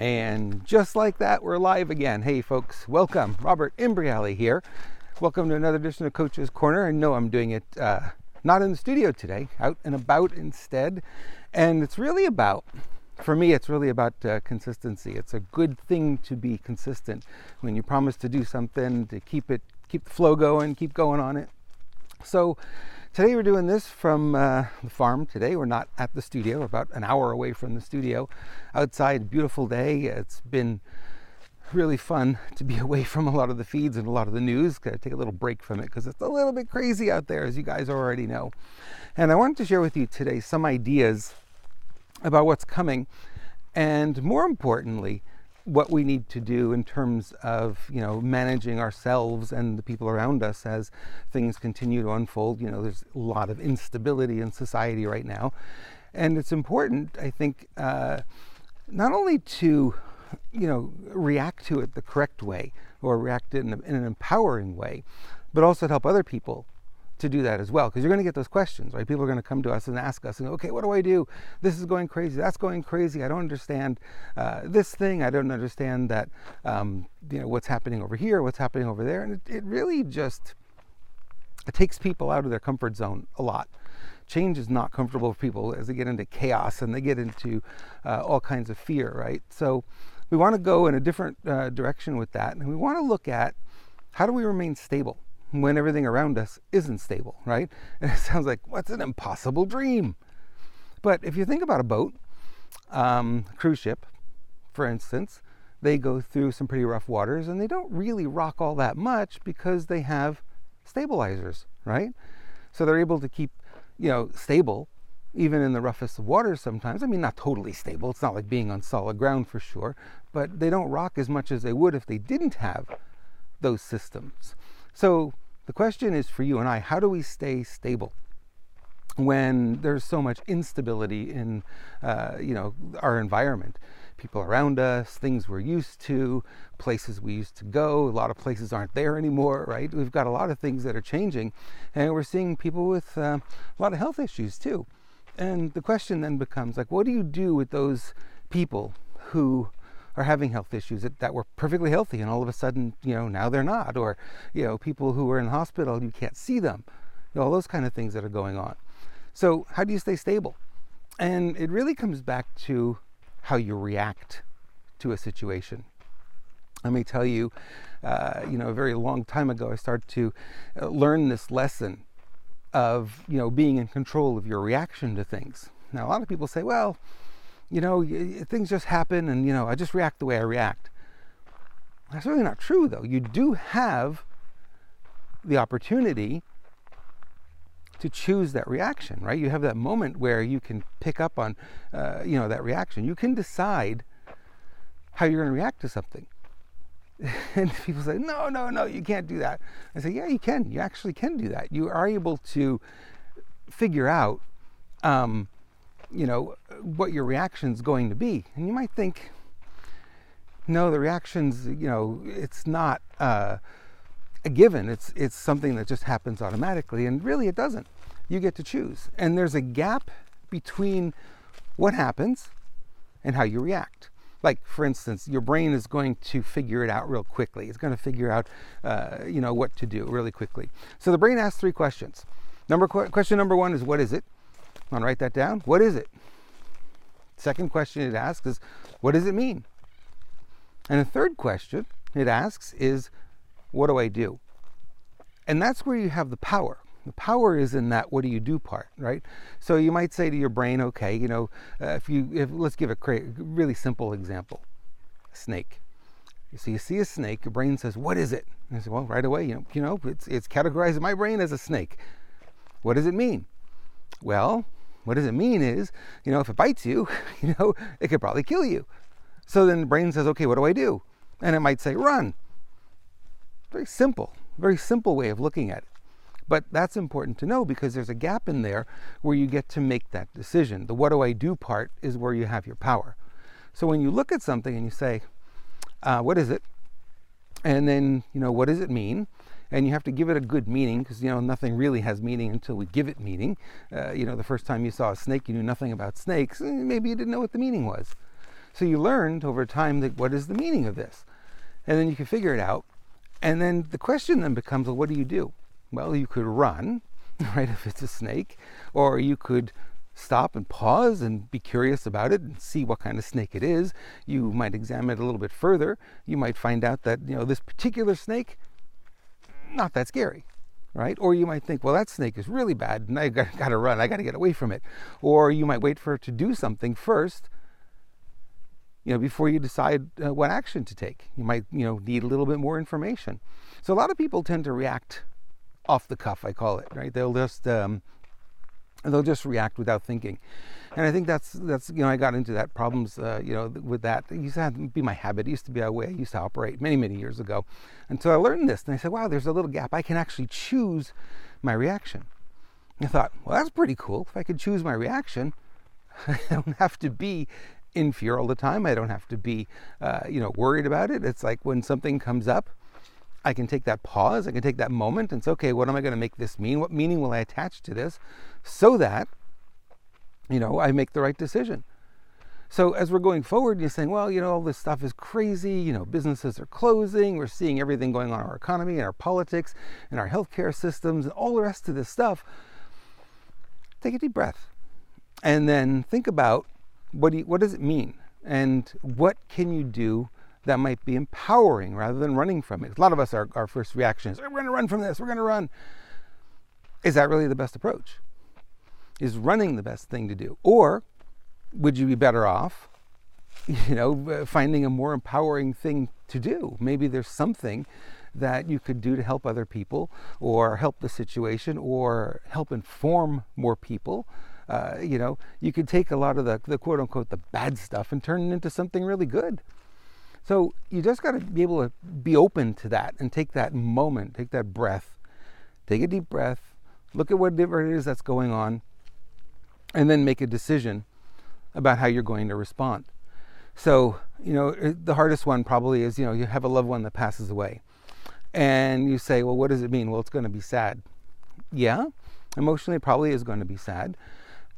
And just like that, we're live again. Hey, folks, welcome. Robert Imbriale here. Welcome to another edition of Coach's Corner. I know I'm doing it uh, not in the studio today, out and about instead. And it's really about, for me, it's really about uh, consistency. It's a good thing to be consistent when you promise to do something, to keep it, keep the flow going, keep going on it. So, Today we're doing this from uh, the farm. Today we're not at the studio. We're about an hour away from the studio. Outside, beautiful day. It's been really fun to be away from a lot of the feeds and a lot of the news. Gotta take a little break from it because it's a little bit crazy out there, as you guys already know. And I wanted to share with you today some ideas about what's coming, and more importantly, what we need to do in terms of you know managing ourselves and the people around us as things continue to unfold. You know there's a lot of instability in society right now. And it's important i think uh, not only to you know react to it the correct way or react in, a, in an empowering way but also to help other people to do that as well because you're going to get those questions right? People are going to come to us and ask us and okay what do i do? This is going crazy that's going crazy i don't understand uh, this thing i don't understand that um, you know what's happening over here what's happening over there and it, it really just it takes people out of their comfort zone a lot. Change is not comfortable for people as they get into chaos and they get into uh, all kinds of fear right? So we want to go in a different uh, direction with that and we want to look at how do we remain stable when everything around us isn't stable, right? And it sounds like, what's an impossible dream? But if you think about a boat, um, cruise ship, for instance, they go through some pretty rough waters and they don't really rock all that much because they have stabilizers, right? So they're able to keep, you know, stable even in the roughest of waters sometimes. I mean, not totally stable. It's not like being on solid ground for sure, but they don't rock as much as they would if they didn't have those systems. So the question is for you and I how do we stay stable? When there's so much instability in, uh, you know, our environment, people around us, things we're used to, places we used to go. A lot of places aren't there anymore, right? We've got a lot of things that are changing, and we're seeing people with uh, a lot of health issues too. And the question then becomes like, what do you do with those people who are having health issues that, that were perfectly healthy and all of a sudden, you know, now they're not. Or, you know, people who are in hospital, you can't see them. You know, all those kind of things that are going on. So, how do you stay stable? And it really comes back to how you react to a situation. Let me tell you, uh, you know, a very long time ago, I started to uh, learn this lesson of, you know, being in control of your reaction to things. Now, a lot of people say, well, you know, things just happen and, you know, I just react the way I react. That's really not true, though. You do have the opportunity to choose that reaction, right? You have that moment where you can pick up on, uh, you know, that reaction. You can decide how you're going to react to something. and people say, no, no, no, you can't do that. I say, yeah, you can. You actually can do that. You are able to figure out um, you know, what your reaction's going to be. And you might think, no, the reaction's, you know, it's not uh, a given. It's, it's something that just happens automatically. And really, it doesn't. You get to choose. And there's a gap between what happens and how you react. Like, for instance, your brain is going to figure it out real quickly. It's going to figure out, uh, you know, what to do really quickly. So the brain asks three questions. Number question number one is, what is it? Want to write that down? What is it? Second question it asks is, what does it mean? And the third question it asks is, what do I do? And that's where you have the power. The power is in that what do you do part, right? So you might say to your brain, okay, you know, uh, if you, if, let's give a cra- really simple example a snake. So you see a snake, your brain says, what is it? And I say, well, right away, you know, you know it's, it's categorized in my brain as a snake. What does it mean? Well, what does it mean is, you know, if it bites you, you know, it could probably kill you. So then the brain says, okay, what do I do? And it might say, run. Very simple, very simple way of looking at it. But that's important to know because there's a gap in there where you get to make that decision. The what do I do part is where you have your power. So when you look at something and you say, uh, what is it? And then, you know, what does it mean? And you have to give it a good meaning because you know nothing really has meaning until we give it meaning. Uh, you know, the first time you saw a snake, you knew nothing about snakes. Maybe you didn't know what the meaning was. So you learned over time that what is the meaning of this? And then you can figure it out. And then the question then becomes, well, what do you do? Well, you could run, right, if it's a snake, or you could stop and pause and be curious about it and see what kind of snake it is. You might examine it a little bit further. You might find out that, you know, this particular snake, not that scary, right? Or you might think, well, that snake is really bad and I got, to run. I got to get away from it. Or you might wait for it to do something first, you know, before you decide uh, what action to take. You might, you know, need a little bit more information. So a lot of people tend to react off the cuff, I call it, right? They'll just um, they'll just react without thinking and i think that's that's you know i got into that problems uh, you know with that. It used to have, be my habit. It used to be a way i used to operate many many years ago. Until i learned this and i said wow there's a little gap. I can actually choose my reaction. I thought well that's pretty cool. If i could choose my reaction i don't have to be in fear all the time. I don't have to be uh, you know worried about it. It's like when something comes up I can take that pause, I can take that moment and say, okay, what am I going to make this mean? What meaning will I attach to this? So that, you know, I make the right decision? So as we're going forward, you're saying, well, you know, all this stuff is crazy. You know, businesses are closing. We're seeing everything going on in our economy and our politics and our healthcare systems and all the rest of this stuff. Take a deep breath and then think about what, do you, what does it mean? And what can you do that might be empowering rather than running from it. A lot of us, our, our first reaction is, we're going to run from this, we're going to run. Is that really the best approach? Is running the best thing to do? Or would you be better off, you know, finding a more empowering thing to do? Maybe there's something that you could do to help other people or help the situation or help inform more people. Uh, you know, you could take a lot of the, the quote unquote the bad stuff and turn it into something really good. So you just got to be able to be open to that and take that moment, take that breath, take a deep breath, look at whatever it is that's going on, and then make a decision about how you're going to respond. So, you know, the hardest one probably is, you know, you have a loved one that passes away. And you say, well, what does it mean? Well, it's going to be sad. Yeah, emotionally, it probably is going to be sad.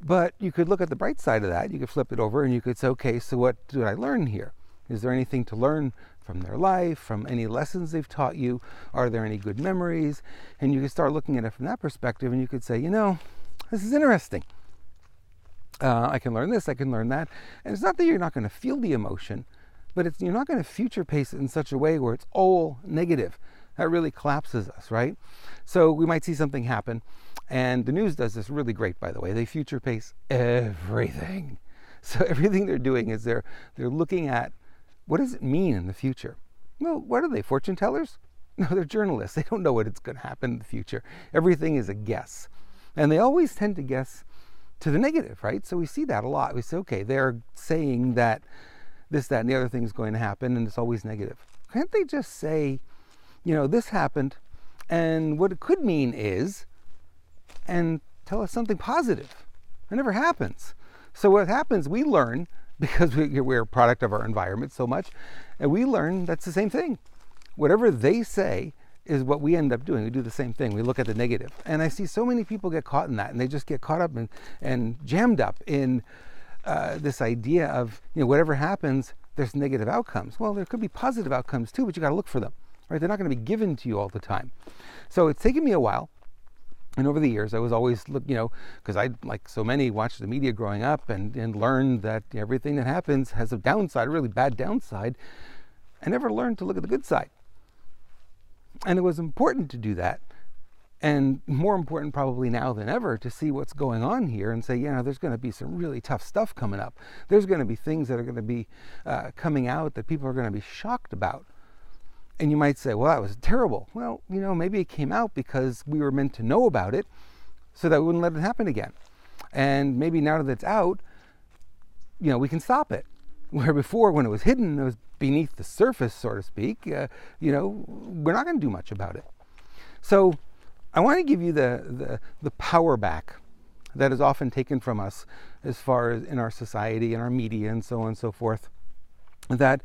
But you could look at the bright side of that. You could flip it over and you could say, okay, so what did I learn here? Is there anything to learn from their life, from any lessons they've taught you? Are there any good memories? And you could start looking at it from that perspective and you could say, you know, this is interesting. Uh, I can learn this, I can learn that. And it's not that you're not going to feel the emotion, but it's, you're not going to future pace it in such a way where it's all negative. That really collapses us, right? So we might see something happen. And the news does this really great, by the way. They future pace everything. So everything they're doing is they're they're looking at what does it mean in the future? Well, what are they, fortune tellers? No, they're journalists. They don't know what it's going to happen in the future. Everything is a guess. And they always tend to guess to the negative, right? So we see that a lot. We say, okay, they're saying that this, that, and the other thing is going to happen, and it's always negative. Can't they just say, you know, this happened, and what it could mean is, and tell us something positive? It never happens. So what happens, we learn because we, we're a product of our environment so much. And we learn that's the same thing. Whatever they say is what we end up doing. We do the same thing. We look at the negative. And I see so many people get caught in that and they just get caught up and, and jammed up in uh, this idea of, you know, whatever happens, there's negative outcomes. Well, there could be positive outcomes too, but you got to look for them, right? They're not going to be given to you all the time. So it's taken me a while and over the years, I was always look, you know, because I, like so many, watched the media growing up and, and learned that everything that happens has a downside, a really bad downside. I never learned to look at the good side. And it was important to do that. And more important, probably now than ever, to see what's going on here and say, you know, there's going to be some really tough stuff coming up. There's going to be things that are going to be uh, coming out that people are going to be shocked about. And you might say, well, that was terrible. Well, you know, maybe it came out because we were meant to know about it so that we wouldn't let it happen again. And maybe now that it's out, you know, we can stop it. Where before, when it was hidden, it was beneath the surface, so to speak, uh, you know, we're not going to do much about it. So I want to give you the, the, the power back that is often taken from us as far as in our society and our media and so on and so forth that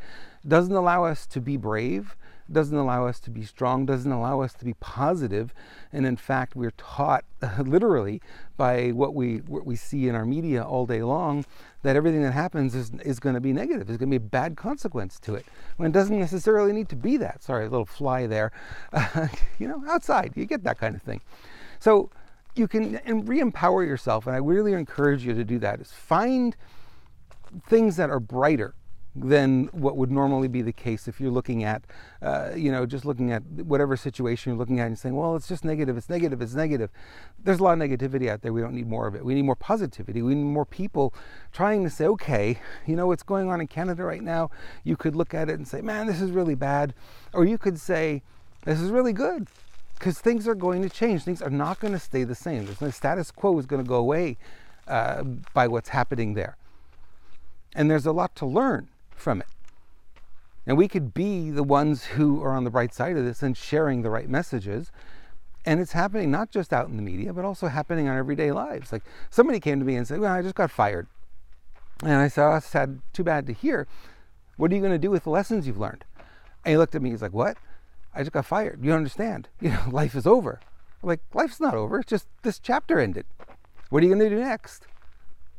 doesn't allow us to be brave doesn't allow us to be strong, doesn't allow us to be positive, and in fact, we're taught literally by what we what we see in our media all day long that everything that happens is is going to be negative. There's going to be a bad consequence to it when it doesn't necessarily need to be that. Sorry, a little fly there. Uh, you know, outside you get that kind of thing. So you can re-empower yourself, and I really encourage you to do that. Is find things that are brighter than what would normally be the case if you're looking at, uh, you know, just looking at whatever situation you're looking at and saying, well, it's just negative, it's negative, it's negative. There's a lot of negativity out there. We don't need more of it. We need more positivity. We need more people trying to say, okay, you know what's going on in Canada right now? You could look at it and say, man, this is really bad. Or you could say, this is really good because things are going to change. Things are not going to stay the same. There's no status quo is going to go away uh, by what's happening there. And there's a lot to learn from it. And we could be the ones who are on the right side of this and sharing the right messages. And it's happening not just out in the media, but also happening on everyday lives. Like somebody came to me and said, Well, I just got fired. And I said, Oh, sad, too bad to hear. What are you going to do with the lessons you've learned? And he looked at me, he's like, What? I just got fired. You don't understand. You know, life is over. I'm like, life's not over. It's just this chapter ended. What are you going to do next?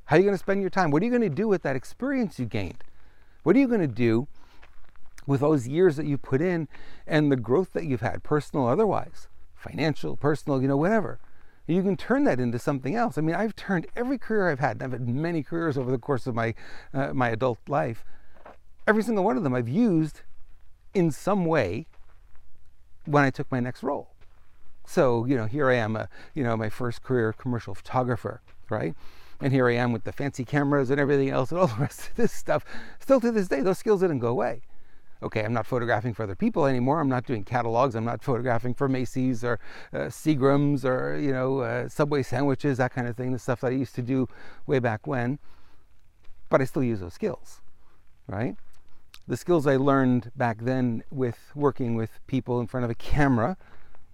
How are you going to spend your time? What are you going to do with that experience you gained? What are you going to do with those years that you put in and the growth that you've had, personal, otherwise, financial, personal, you know, whatever? You can turn that into something else. I mean, I've turned every career I've had, and I've had many careers over the course of my uh, my adult life. Every single one of them I've used in some way when I took my next role. So, you know, here I am, a, you know, my first career commercial photographer, right? And here I am with the fancy cameras and everything else and all the rest of this stuff. Still to this day, those skills didn't go away. Okay, I'm not photographing for other people anymore. I'm not doing catalogs. I'm not photographing for Macy's or uh, Seagram's or, you know, uh, Subway sandwiches, that kind of thing, the stuff that I used to do way back when. But I still use those skills, right? The skills I learned back then with working with people in front of a camera,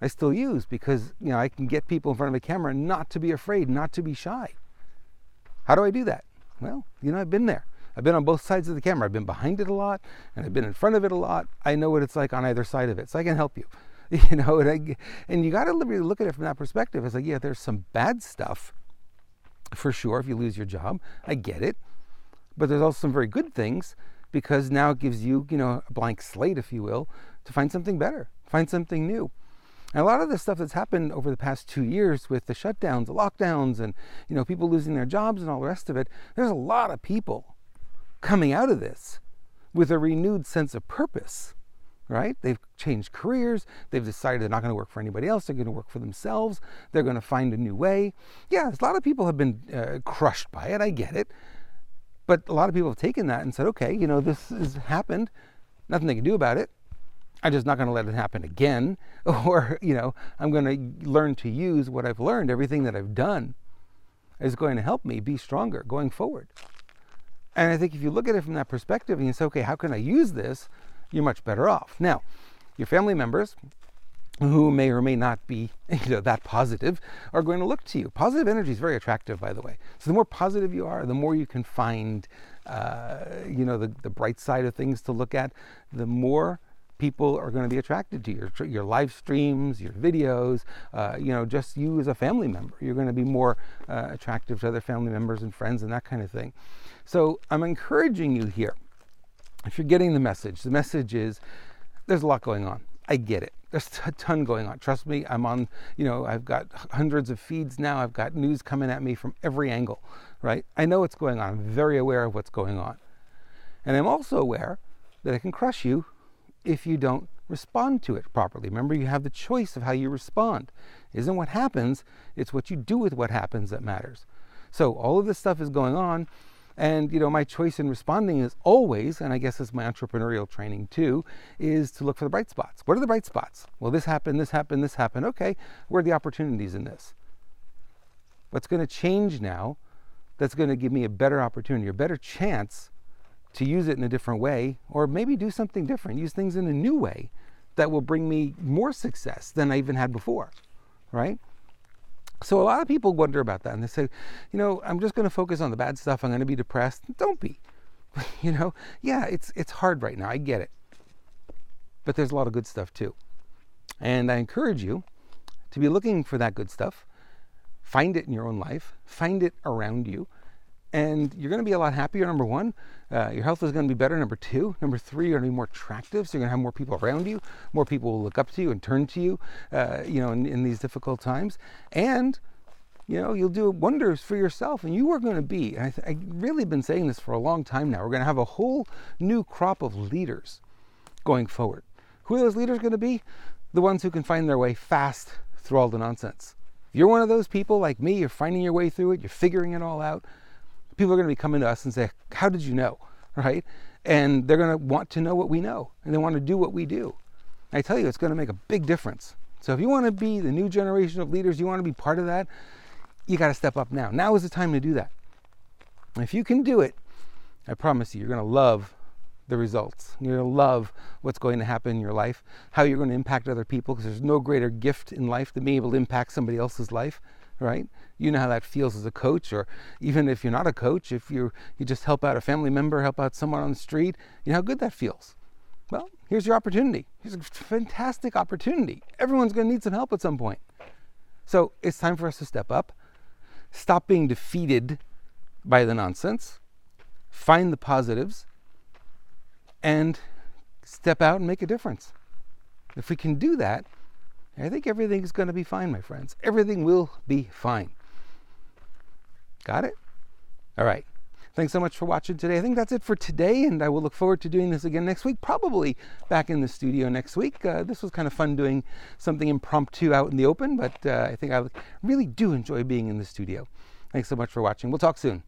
I still use because, you know, I can get people in front of a camera not to be afraid, not to be shy. How do I do that? Well, you know, I've been there. I've been on both sides of the camera. I've been behind it a lot and I've been in front of it a lot. I know what it's like on either side of it. So I can help you. You know, and, I, and you got to look at it from that perspective. It's like, yeah, there's some bad stuff for sure if you lose your job. I get it. But there's also some very good things because now it gives you, you know, a blank slate, if you will, to find something better, find something new. And a lot of the stuff that's happened over the past two years with the shutdowns, the lockdowns, and you know people losing their jobs and all the rest of it, there's a lot of people coming out of this with a renewed sense of purpose. Right? They've changed careers. They've decided they're not going to work for anybody else. They're going to work for themselves. They're going to find a new way. Yeah, a lot of people have been uh, crushed by it. I get it. But a lot of people have taken that and said, okay, you know, this has happened. Nothing they can do about it. I'm just not going to let it happen again. Or, you know, I'm going to learn to use what I've learned, everything that I've done is going to help me be stronger going forward. And I think if you look at it from that perspective and you say, okay, how can I use this? You're much better off. Now, your family members who may or may not be you know, that positive are going to look to you. Positive energy is very attractive, by the way. So the more positive you are, the more you can find, uh, you know, the, the bright side of things to look at, the more people are going to be attracted to your your live streams, your videos. Uh, you know, just you as a family member, you're going to be more uh, attractive to other family members and friends and that kind of thing. So I'm encouraging you here. If you're getting the message, the message is there's a lot going on. I get it. There's a ton going on. Trust me, I'm on, you know, I've got hundreds of feeds now. I've got news coming at me from every angle, right? I know what's going on. I'm very aware of what's going on. And I'm also aware that it can crush you if you don't respond to it properly. Remember, you have the choice of how you respond. It isn't what happens, it's what you do with what happens that matters. So all of this stuff is going on. And you know, my choice in responding is always, and I guess it's my entrepreneurial training too, is to look for the bright spots. What are the bright spots? Well, this happened, this happened, this happened. Okay, where are the opportunities in this? What's going to change now that's going to give me a better opportunity, a better chance to use it in a different way, or maybe do something different, use things in a new way that will bring me more success than I even had before, right? So a lot of people wonder about that and they say, you know, I'm just going to focus on the bad stuff. I'm going to be depressed. Don't be. you know, yeah, it's it's hard right now. I get it. but there's a lot of good stuff too. And I encourage you to be looking for that good stuff. Find it in your own life, find it around you, and you're going to be a lot happier. Number one, uh, your health is going to be better. Number two, number three, you're going to be more attractive. So you're going to have more people around you. More people will look up to you and turn to you, uh, you know, in, in these difficult times. And you know, you'll do wonders for yourself, and you are going to be. I th- I've really been saying this for a long time now. We're going to have a whole new crop of leaders going forward. Who are those leaders going to be? The ones who can find their way fast through all the nonsense. If you're one of those people like me, you're finding your way through it, you're figuring it all out people are going to be coming to us and say, How did you know? Right? And they're going to want to know what we know and they want to do what we do. I tell you, it's going to make a big difference. So if you want to be the new generation of leaders, you want to be part of that, you got to step up now. Now is the time to do that. If you can do it, I promise you, you're going to love the results. You're going to love what's going to happen in your life, how you're going to impact other people, because there's no greater gift in life than being able to impact somebody else's life right? You know how that feels as a coach, or even if you're not a coach, if you you just help out a family member, help out someone on the street, you know how good that feels. Well, here's your opportunity. Here's a fantastic opportunity. Everyone's going to need some help at some point. So it's time for us to step up, stop being defeated by the nonsense, find the positives, and step out and make a difference. If we can do that, I think everything's going to be fine, my friends. Everything will be fine. Got it? All right. Thanks so much for watching today. I think that's it for today, and I will look forward to doing this again next week, probably back in the studio next week. Uh, this was kind of fun doing something impromptu out in the open, but uh, I think I really do enjoy being in the studio. Thanks so much for watching. We'll talk soon.